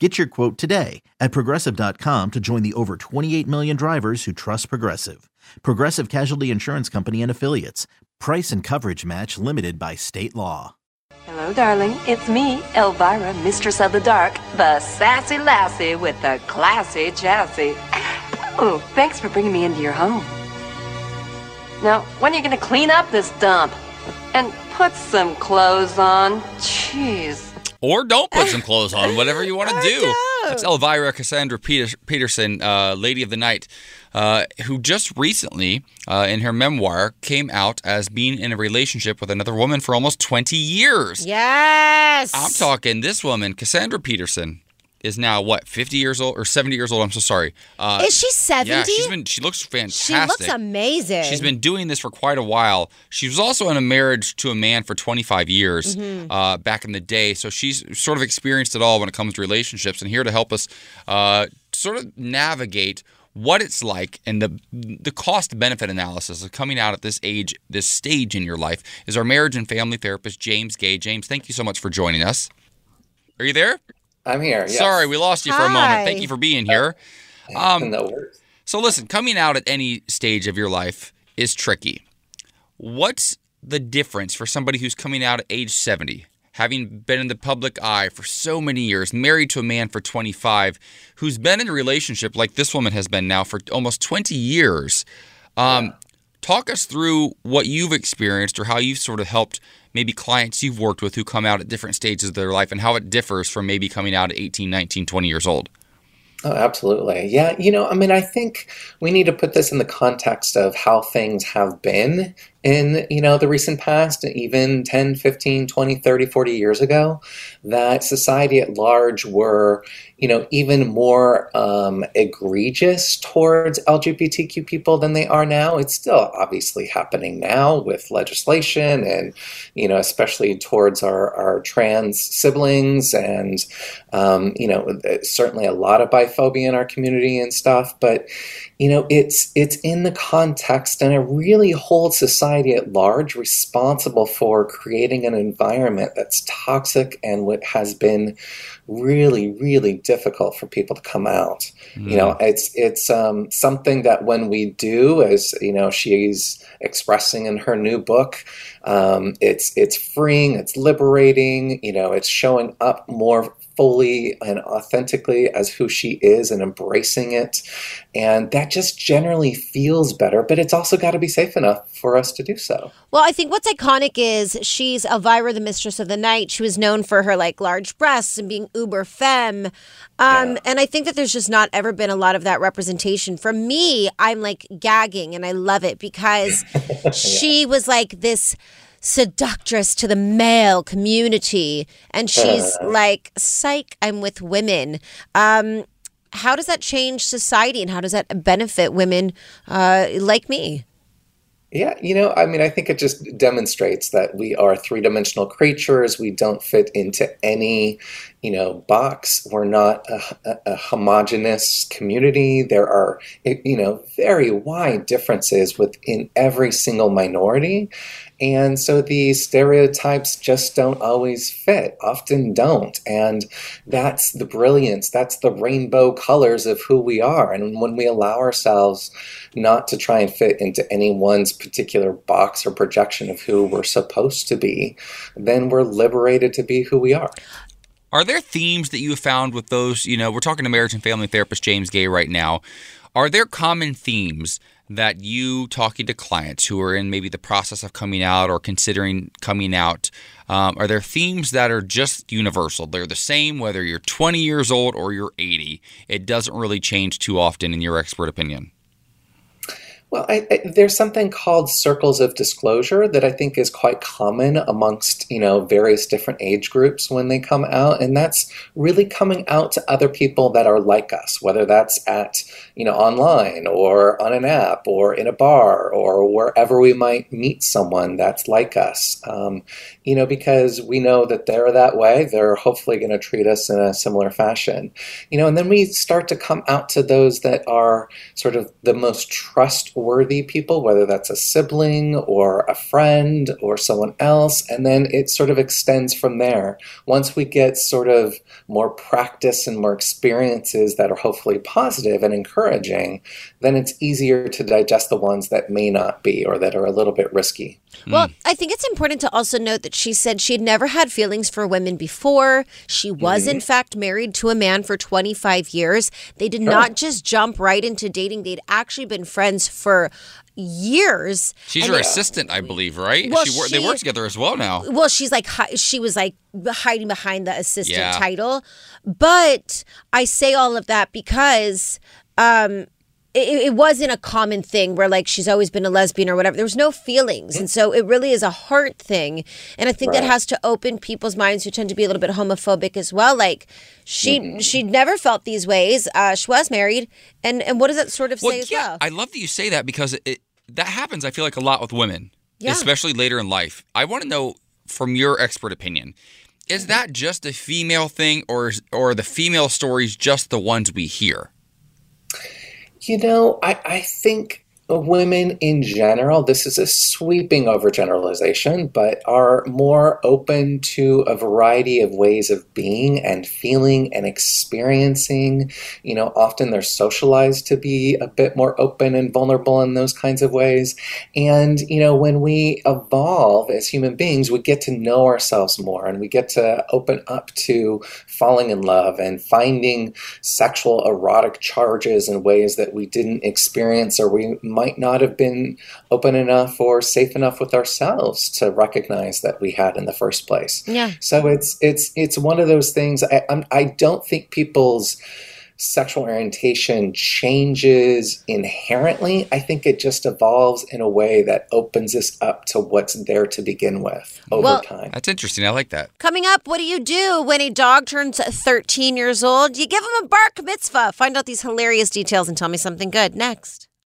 Get your quote today at progressive.com to join the over 28 million drivers who trust Progressive. Progressive Casualty Insurance Company and Affiliates. Price and coverage match limited by state law. Hello, darling. It's me, Elvira, Mistress of the Dark, the sassy lassie with the classy chassis. Oh, thanks for bringing me into your home. Now, when are you going to clean up this dump? And put some clothes on? Jeez. Or don't put some clothes on, whatever you want to do. don't. That's Elvira Cassandra Peter- Peterson, uh, Lady of the Night, uh, who just recently, uh, in her memoir, came out as being in a relationship with another woman for almost 20 years. Yes. I'm talking this woman, Cassandra Peterson, is now what, 50 years old or 70 years old? I'm so sorry. Uh, Is she 70? yeah, she's been. She looks fantastic. She looks amazing. She's been doing this for quite a while. She was also in a marriage to a man for 25 years Mm-hmm. uh, back in the day. So she's sort of experienced it all when it comes to relationships and here to help us uh, sort of navigate what it's like and the the cost benefit analysis of coming out at this age, this stage in your life is our marriage and family therapist, James Guay. James, thank you so much for joining us. Are you there? I'm here. Yes. Sorry, we lost you for a moment. Thank you for being here. Um, no worries. so listen, coming out at any stage of your life is tricky. What's the difference for somebody who's coming out at age 70, having been in the public eye for so many years, married to a man for 25, who's been in a relationship like this woman has been now for almost 20 years? Um, Talk us through what you've experienced or how you've sort of helped maybe clients you've worked with who come out at different stages of their life and how it differs from maybe coming out at 18, 19, 20 years old. Oh, absolutely. Yeah. You know, I mean, I think we need to put this in the context of how things have been in, you know, the recent past, even 10, 15, 20, 30, 40 years ago, that society at large were, you know, even more um, egregious towards LGBTQ people than they are now. It's still obviously happening now with legislation and, you know, especially towards our, our trans siblings and, um, you know, certainly a lot of biphobia in our community and stuff. But, you know, it's it's in the context and it really holds society at large responsible for creating an environment that's toxic and what has been really, really difficult for people to come out. You know, it's it's um, something that when we do, as you know, she's expressing in her new book, um, it's it's freeing, it's liberating. You know, it's showing up more fully and authentically as who she is and embracing it. And that just generally feels better, but it's also got to be safe enough for us to do so. Well, I think what's iconic is she's Elvira, the Mistress of the Night. She was known for her like large breasts and being uber femme. Um, Yeah. And I think that there's just not ever been a lot of that representation. For me, I'm like gagging and I love it because she was like this seductress to the male community. And she's like, psych, I'm with women. Um, how does that change society and how does that benefit women uh, like me? Yeah, you know, I mean, I think it just demonstrates that we are three dimensional creatures. We don't fit into any, you know, box. We're not a, a, a homogenous community. There are, you know, very wide differences within every single minority. And so the stereotypes just don't always fit, often don't. And that's the brilliance, that's the rainbow colors of who we are. And when we allow ourselves not to try and fit into anyone's particular box or projection of who we're supposed to be, then we're liberated to be who we are. Are there themes that you found with those? You know, we're talking to marriage and family therapist James Guay right now. Are there common themes that you talking to clients who are in maybe the process of coming out or considering coming out? Um, are there themes that are just universal? They're the same whether you're 20 years old or you're 80. It doesn't really change too often, in your expert opinion. Well, I, I, there's something called circles of disclosure that I think is quite common amongst you know various different age groups when they come out, and that's really coming out to other people that are like us, whether that's at you know online or on an app or in a bar or wherever we might meet someone that's like us. Um, you know, because we know that they're that way, they're hopefully going to treat us in a similar fashion. You know, and then we start to come out to those that are sort of the most trustworthy worthy people, whether that's a sibling or a friend or someone else, and then it sort of extends from there. Once we get sort of more practice and more experiences that are hopefully positive and encouraging, then it's easier to digest the ones that may not be or that are a little bit risky. Hmm. Well, I think it's important to also note that she said she had never had feelings for women before. She was, in mm-hmm. fact, married to a man for 25 years. They did not just jump right into dating, they'd actually been friends for years. She's And they- assistant, I believe, right? Well, she, wor- they work together as well now. Well, she's like she was like hiding behind the assistant Yeah. title, but I say all of that because um, it, it wasn't a common thing where like she's always been a lesbian or whatever. There was no feelings, and so it really is a heart thing, and I think that has to open people's minds who tend to be a little bit homophobic as well. Like she Mm-hmm. she never felt these ways. Uh, she was married, and and what does that sort of say Well, as yeah, well? I love that you say that because it, that happens. I feel like a lot with women, Yeah. especially later in life. I want to know from your expert opinion: is that just a female thing, or is, or are the female stories just the ones we hear? You know, I, I think women in general, this is a sweeping overgeneralization, but are more open to a variety of ways of being and feeling and experiencing. You know, often they're socialized to be a bit more open and vulnerable in those kinds of ways. And, you know, when we evolve as human beings, we get to know ourselves more and we get to open up to falling in love and finding sexual erotic charges in ways that we didn't experience or we might not have been open enough or safe enough with ourselves to recognize that we had in the first place. Yeah. So it's it's it's one of those things. I I'm, I don't think people's sexual orientation changes inherently. I think it just evolves in a way that opens us up to what's there to begin with over Well- time. That's interesting. I like that. Coming up, what do you do when a dog turns 13 years old? You give him a bark mitzvah. Find out these hilarious details and tell me something good next.